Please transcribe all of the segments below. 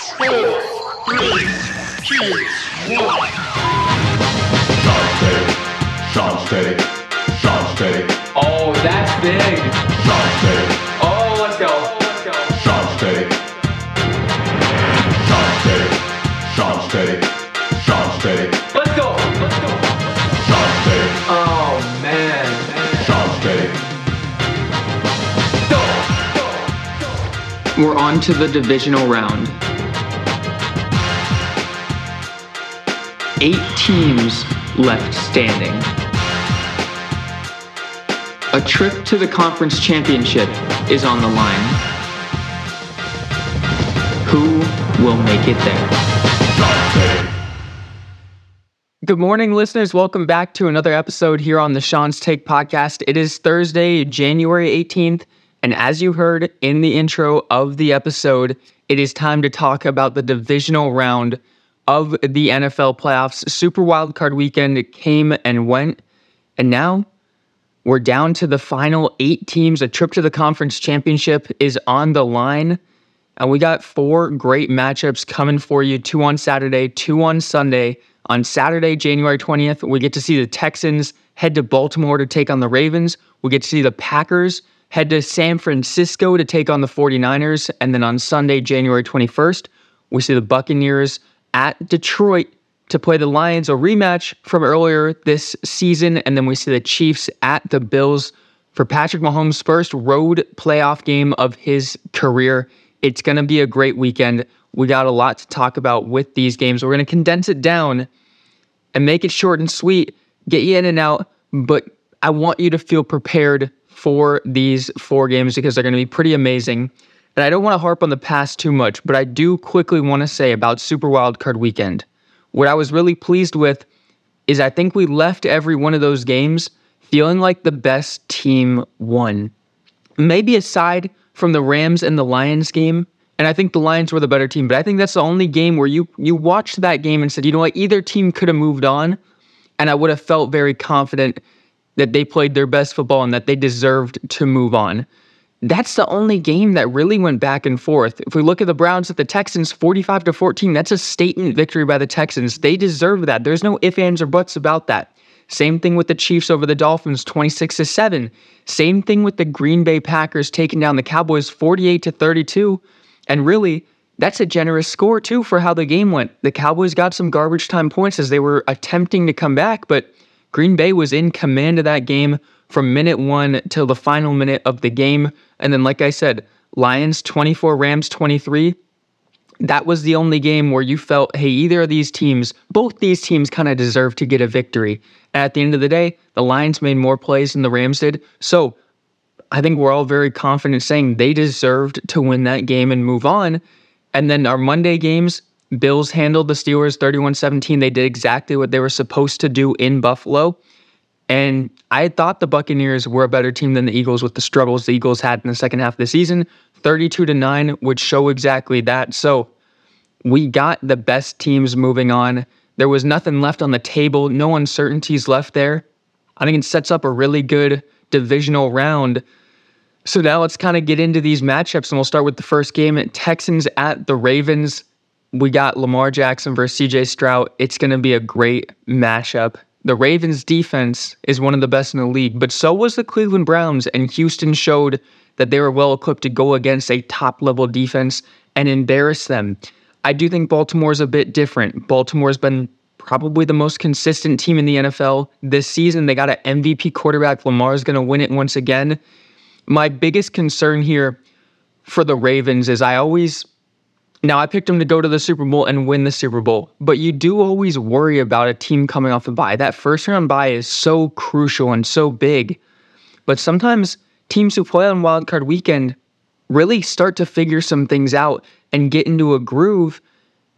four, three, two, one. Sean's take, Sean's take, Sean's take, Oh, that's big. Sean's take, Oh, let's go. Let's go. Sean's take, Sean's take, Sean's take, Sean's take, Let's go. Let's go. Sean's take, Oh, man. Sean's take. We're on to the divisional round. Eight teams left standing. A trip to the conference championship is on the line. Who will make it there? Good morning, listeners. Welcome back to another episode here on the Sean's Take podcast. It is Thursday, January 18th, and as you heard in the intro of the episode, it is time to talk about the divisional round of the NFL playoffs. Super Wildcard weekend came and went, and now we're down to the final eight teams. A trip to the conference championship is on the line. And we got four great matchups coming for you two on Saturday, two on Sunday. On Saturday, January 20th, we get to see the Texans head to Baltimore to take on the Ravens. We get to see the Packers head to San Francisco to take on the 49ers. And then on Sunday, January 21st, we see the Buccaneers at Detroit to play the Lions, a rematch from earlier this season. And then we see the Chiefs at the Bills for Patrick Mahomes' first road playoff game of his career. It's going to be a great weekend. We got a lot to talk about with these games. We're going to condense it down and make it short and sweet, get you in and out. But I want you to feel prepared for these four games because they're going to be pretty amazing. And I don't want to harp on the past too much, but I do quickly want to say about Super Wildcard Weekend. What I was really pleased with is I think we left every one of those games feeling like the best team won. Maybe aside from the Rams and the Lions game, and I think the Lions were the better team, but I think that's the only game where you you watched that game and said, you know what, either team could have moved on, and I would have felt very confident that they played their best football and that they deserved to move on. That's the only game that really went back and forth. If we look at the Browns at the Texans, 45 to 14, that's a statement victory by the Texans. They deserve that. There's no ifs, ands, or buts about that. Same thing with the Chiefs over the Dolphins, 26 to 7. Same thing with the Green Bay Packers taking down the Cowboys 48 to 32. And really, that's a generous score too for how the game went. The Cowboys got some garbage time points as they were attempting to come back, but Green Bay was in command of that game from minute one till the final minute of the game. And then, like I said, Lions 24, Rams 23. That was the only game where you felt, hey, either of these teams, both these teams kind of deserve to get a victory. At the end of the day, the Lions made more plays than the Rams did. So I think we're all very confident saying they deserved to win that game and move on. And then our Monday games, Bills handled the Steelers 31 17. They did exactly what they were supposed to do in Buffalo. And I thought the Buccaneers were a better team than the Eagles with the struggles the Eagles had in the second half of the season. 32 to 9 would show exactly that. So we got the best teams moving on. There was nothing left on the table, no uncertainties left there. I think it sets up a really good divisional round. So now let's kind of get into these matchups, and we'll start with the first game Texans at the Ravens. We got Lamar Jackson versus CJ Stroud. It's going to be a great mashup. The Ravens defense is one of the best in the league, but so was the Cleveland Browns, and Houston showed that they were well equipped to go against a top level defense and embarrass them. I do think Baltimore's a bit different. Baltimore's been probably the most consistent team in the NFL this season. They got an MVP quarterback. Lamar's going to win it once again. My biggest concern here for the Ravens is I always now I picked them to go to the Super Bowl and win the Super Bowl, but you do always worry about a team coming off a bye. That first round bye is so crucial and so big. But sometimes teams who play on wildcard weekend really start to figure some things out and get into a groove.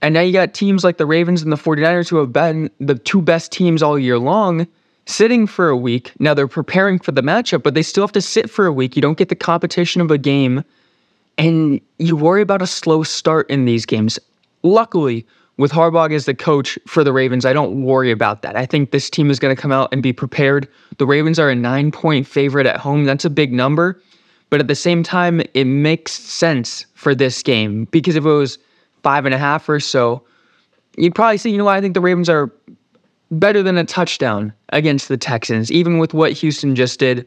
And now you got teams like the Ravens and the 49ers who have been the two best teams all year long sitting for a week. Now they're preparing for the matchup, but they still have to sit for a week. You don't get the competition of a game. And you worry about a slow start in these games. Luckily, with Harbaugh as the coach for the Ravens, I don't worry about that. I think this team is going to come out and be prepared. The Ravens are a nine point favorite at home. That's a big number. But at the same time, it makes sense for this game because if it was five and a half or so, you'd probably say, you know what, I think the Ravens are better than a touchdown against the Texans, even with what Houston just did.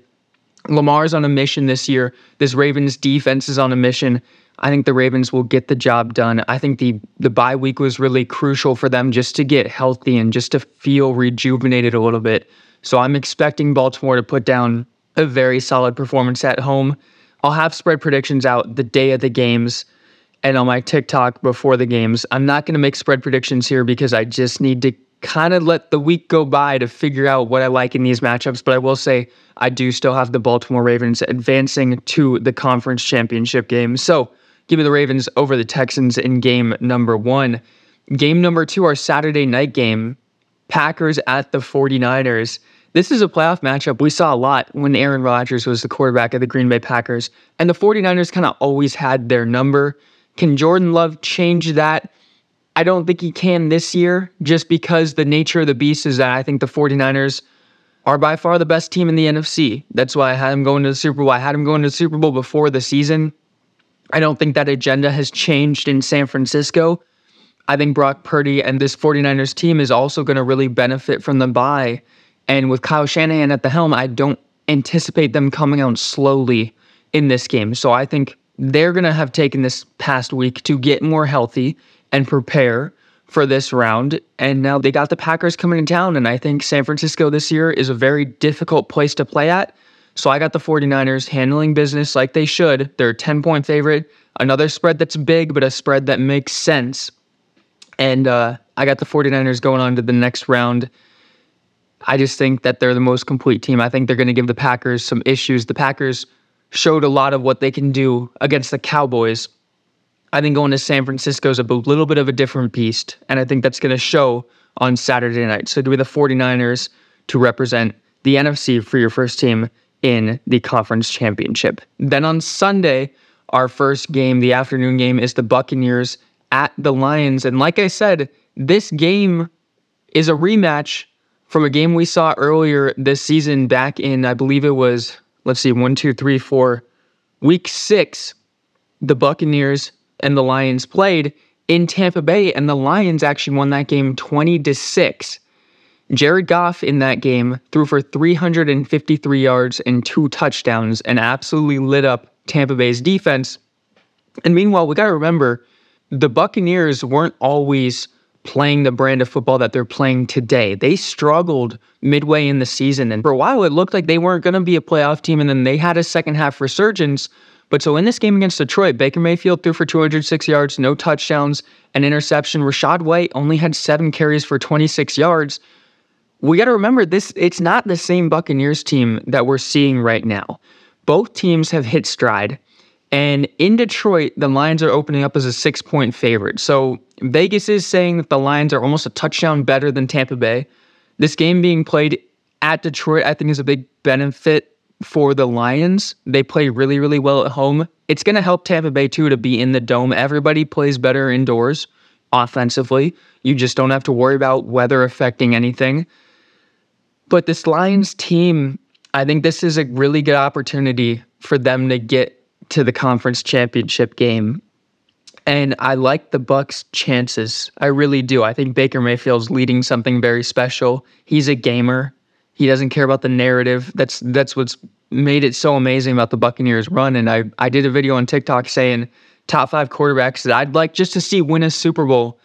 Lamar's on a mission this year. This Ravens defense is on a mission. I think the Ravens will get the job done. I think the the bye week was really crucial for them just to get healthy and just to feel rejuvenated a little bit. So I'm expecting Baltimore to put down a very solid performance at home. I'll have spread predictions out the day of the games and on my TikTok before the games. I'm not going to make spread predictions here because I just need to kind of let the week go by to figure out what I like in these matchups. But I will say I do still have the Baltimore Ravens advancing to the conference championship game. So give me the Ravens over the Texans in game number one. Game number two, our Saturday night game, Packers at the 49ers. This is a playoff matchup we saw a lot when Aaron Rodgers was the quarterback of the Green Bay Packers. And the 49ers kind of always had their number. Can Jordan Love change that? I don't think he can this year just because the nature of the beast is that I think the 49ers are by far the best team in the NFC. That's why I had him going to the Super Bowl. I had him going to the Super Bowl before the season. I don't think that agenda has changed in San Francisco. I think Brock Purdy and this 49ers team is also going to really benefit from the bye. And with Kyle Shanahan at the helm, I don't anticipate them coming out slowly in this game. So I think they're going to have taken this past week to get more healthy and prepare for this round. And now they got the Packers coming in town. And I think San Francisco this year is a very difficult place to play at. So I got the 49ers handling business like they should. They're a 10 point favorite. Another spread that's big, but a spread that makes sense. And uh, I got the 49ers going on to the next round. I just think that they're the most complete team. I think they're going to give the Packers some issues. The Packers showed a lot of what they can do against the Cowboys. I think going to San Francisco is a little bit of a different beast, and I think that's going to show on Saturday night. So, do we the 49ers to represent the NFC for your first team in the conference championship? Then on Sunday, our first game, the afternoon game, is the Buccaneers at the Lions. And like I said, this game is a rematch from a game we saw earlier this season back in, I believe it was, let's see, one, two, three, four, week six. The Buccaneers and the Lions played in Tampa Bay, and the Lions actually won that game 20 to 6. Jared Goff in that game threw for 353 yards and two touchdowns and absolutely lit up Tampa Bay's defense. And meanwhile, we got to remember the Buccaneers weren't always playing the brand of football that they're playing today. They struggled midway in the season. And for a while, it looked like they weren't going to be a playoff team. And then they had a second half resurgence. But so in this game against Detroit, Baker Mayfield threw for 206 yards, no touchdowns, an interception. Rachaad White only had seven carries for 26 yards. We got to remember this, it's not the same Buccaneers team that we're seeing right now. Both teams have hit stride. And in Detroit, the Lions are opening up as a six point favorite. So Vegas is saying that the Lions are almost a touchdown better than Tampa Bay. This game being played at Detroit, I think, is a big benefit for the Lions. They play really, really well at home. It's going to help Tampa Bay, too, to be in the dome. Everybody plays better indoors offensively. You just don't have to worry about weather affecting anything. But this Lions team, I think this is a really good opportunity for them to get to the conference championship game. And I like the Bucks' chances. I really do. I think Baker Mayfield's leading something very special. He's a gamer. He doesn't care about the narrative. That's that's what's made it so amazing about the Buccaneers run. And I, I did a video on TikTok saying top five quarterbacks that I'd like just to see win a Super Bowl.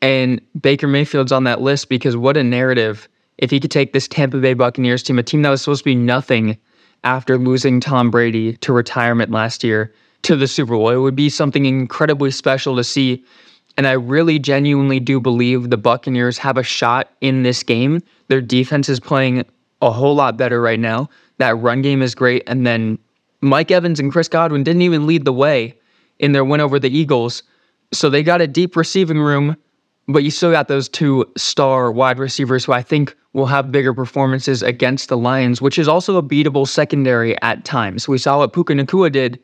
And Baker Mayfield's on that list because what a narrative. If he could take this Tampa Bay Buccaneers team, a team that was supposed to be nothing after losing Tom Brady to retirement last year to the Super Bowl. It would be something incredibly special to see. And I really genuinely do believe the Buccaneers have a shot in this game. Their defense is playing a whole lot better right now. That run game is great. And then Mike Evans and Chris Godwin didn't even lead the way in their win over the Eagles. So they got a deep receiving room but you still got those two star wide receivers who I think will have bigger performances against the Lions, which is also a beatable secondary at times. We saw what Puka Nacua did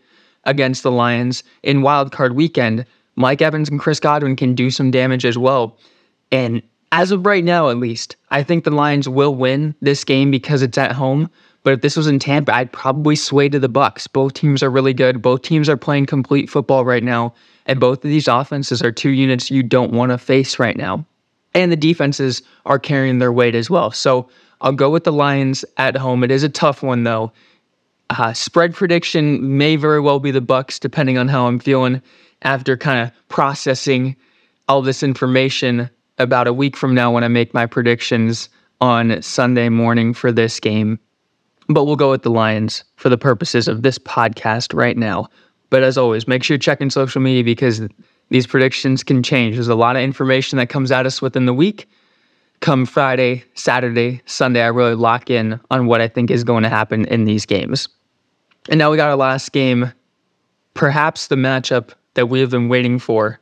against the Lions in Wild Card Weekend. Mike Evans and Chris Godwin can do some damage as well. And as of right now, at least, I think the Lions will win this game because it's at home. But if this was in Tampa, I'd probably sway to the Bucks. Both teams are really good. Both teams are playing complete football right now. And both of these offenses are two units you don't want to face right now. And the defenses are carrying their weight as well. So I'll go with the Lions at home. It is a tough one though. Uh, spread prediction may very well be the Bucks, depending on how I'm feeling after kind of processing all this information about a week from now when I make my predictions on Sunday morning for this game. But we'll go with the Lions for the purposes of this podcast right now. But as always, make sure you're checking social media because these predictions can change. There's a lot of information that comes at us within the week. Come Friday, Saturday, Sunday, I really lock in on what I think is going to happen in these games. And now we got our last game, perhaps the matchup that we have been waiting for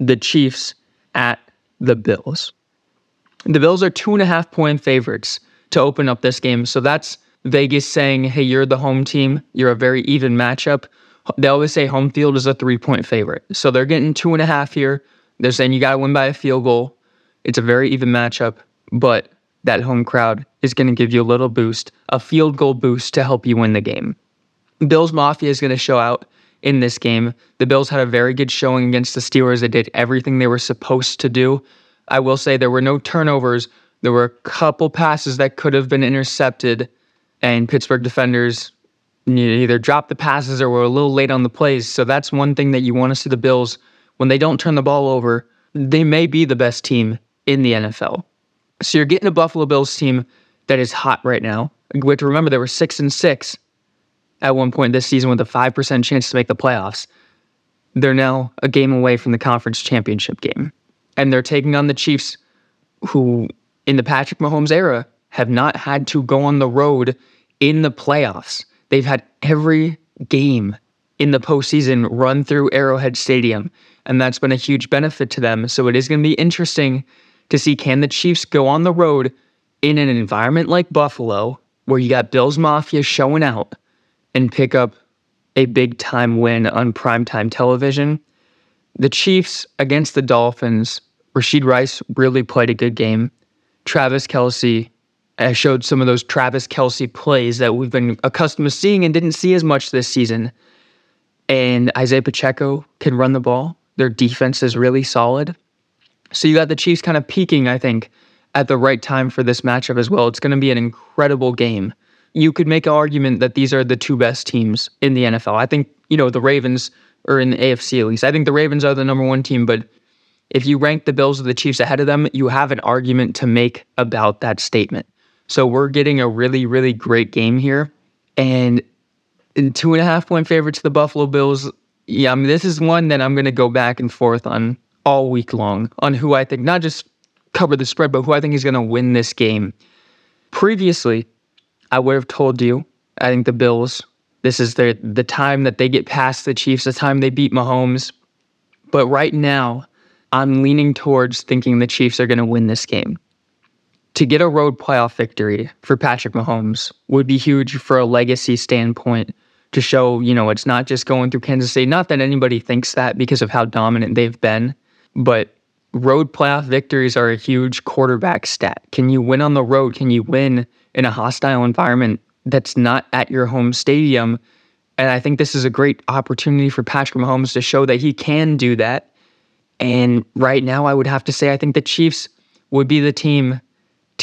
the Chiefs at the Bills. The Bills are two and a half point favorites to open up this game. So that's Vegas saying, hey, you're the home team. You're a very even matchup. They always say home field is a three point favorite. So they're getting two and a half here. They're saying you got to win by a field goal. It's a very even matchup, but that home crowd is going to give you a little boost, a field goal boost to help you win the game. Bills Mafia is going to show out in this game. The Bills had a very good showing against the Steelers. They did everything they were supposed to do. I will say there were no turnovers. There were a couple passes that could have been intercepted, and Pittsburgh defenders either dropped the passes or were a little late on the plays. So that's one thing that you want to see the Bills when they don't turn the ball over. They may be the best team in the NFL. So you're getting a Buffalo Bills team that is hot right now. We have to remember they were six and six at one point this season with a five percent chance to make the playoffs. They're now a game away from the conference championship game and they're taking on the Chiefs, who in the Patrick Mahomes era have not had to go on the road in the playoffs. They've had every game in the postseason run through Arrowhead Stadium, and that's been a huge benefit to them. So it is going to be interesting to see can the Chiefs go on the road in an environment like Buffalo, where you got Bills Mafia showing out, and pick up a big time win on primetime television. The Chiefs against the Dolphins, Rashee Rice really played a good game. Travis Kelce uh, showed some of those Travis Kelce plays that we've been accustomed to seeing and didn't see as much this season. And Isaiah Pacheco can run the ball. Their defense is really solid. So you got the Chiefs kind of peaking, I think, at the right time for this matchup as well. It's going to be an incredible game. You could make an argument that these are the two best teams in the NFL. I think, you know, the Ravens or in the AFC at least. I think the Ravens are the number one team, but if you rank the Bills or the Chiefs ahead of them, you have an argument to make about that statement. So we're getting a really, really great game here. And two and a half point favorite to the Buffalo Bills. Yeah, I mean, this is one that I'm going to go back and forth on all week long on who I think, not just cover the spread, but who I think is going to win this game. Previously, I would have told you, I think the Bills this is the the time that they get past the Chiefs, the time they beat Mahomes. But right now, I'm leaning towards thinking the Chiefs are going to win this game. To get a road playoff victory for Patrick Mahomes would be huge for a legacy standpoint to show, you know, it's not just going through Kansas City. Not that anybody thinks that because of how dominant they've been, but road playoff victories are a huge quarterback stat. Can you win on the road? Can you win in a hostile environment that's not at your home stadium. And I think this is a great opportunity for Patrick Mahomes to show that he can do that. And right now, I would have to say, I think the Chiefs would be the team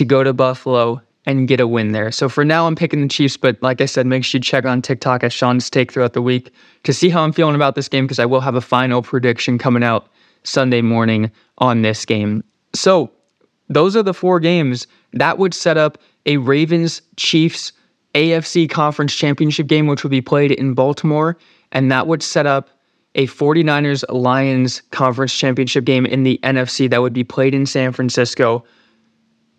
to go to Buffalo and get a win there. So for now, I'm picking the Chiefs. But like I said, make sure you check on TikTok at Sean's Take throughout the week to see how I'm feeling about this game because I will have a final prediction coming out Sunday morning on this game. So those are the four games that would set up a Ravens Chiefs AFC Conference Championship game, which would be played in Baltimore, and that would set up a 49ers Lions Conference Championship game in the NFC that would be played in San Francisco.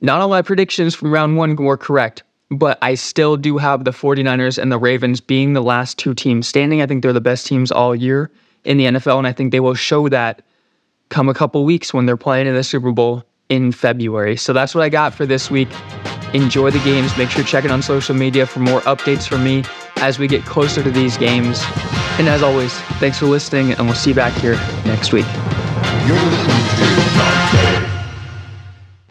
Not all my predictions from round one were correct, but I still do have the 49ers and the Ravens being the last two teams standing. I think they're the best teams all year in the NFL, and I think they will show that come a couple weeks when they're playing in the Super Bowl in February. So that's what I got for this week. Enjoy the games. Make sure to check it on social media for more updates from me as we get closer to these games. And as always, thanks for listening, and we'll see you back here next week.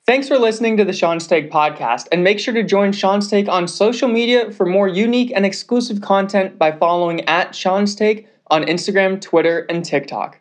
Thanks for listening to the Sean's Take podcast, and make sure to join Sean's Take on social media for more unique and exclusive content by following at Sean's Take on Instagram, Twitter, and TikTok.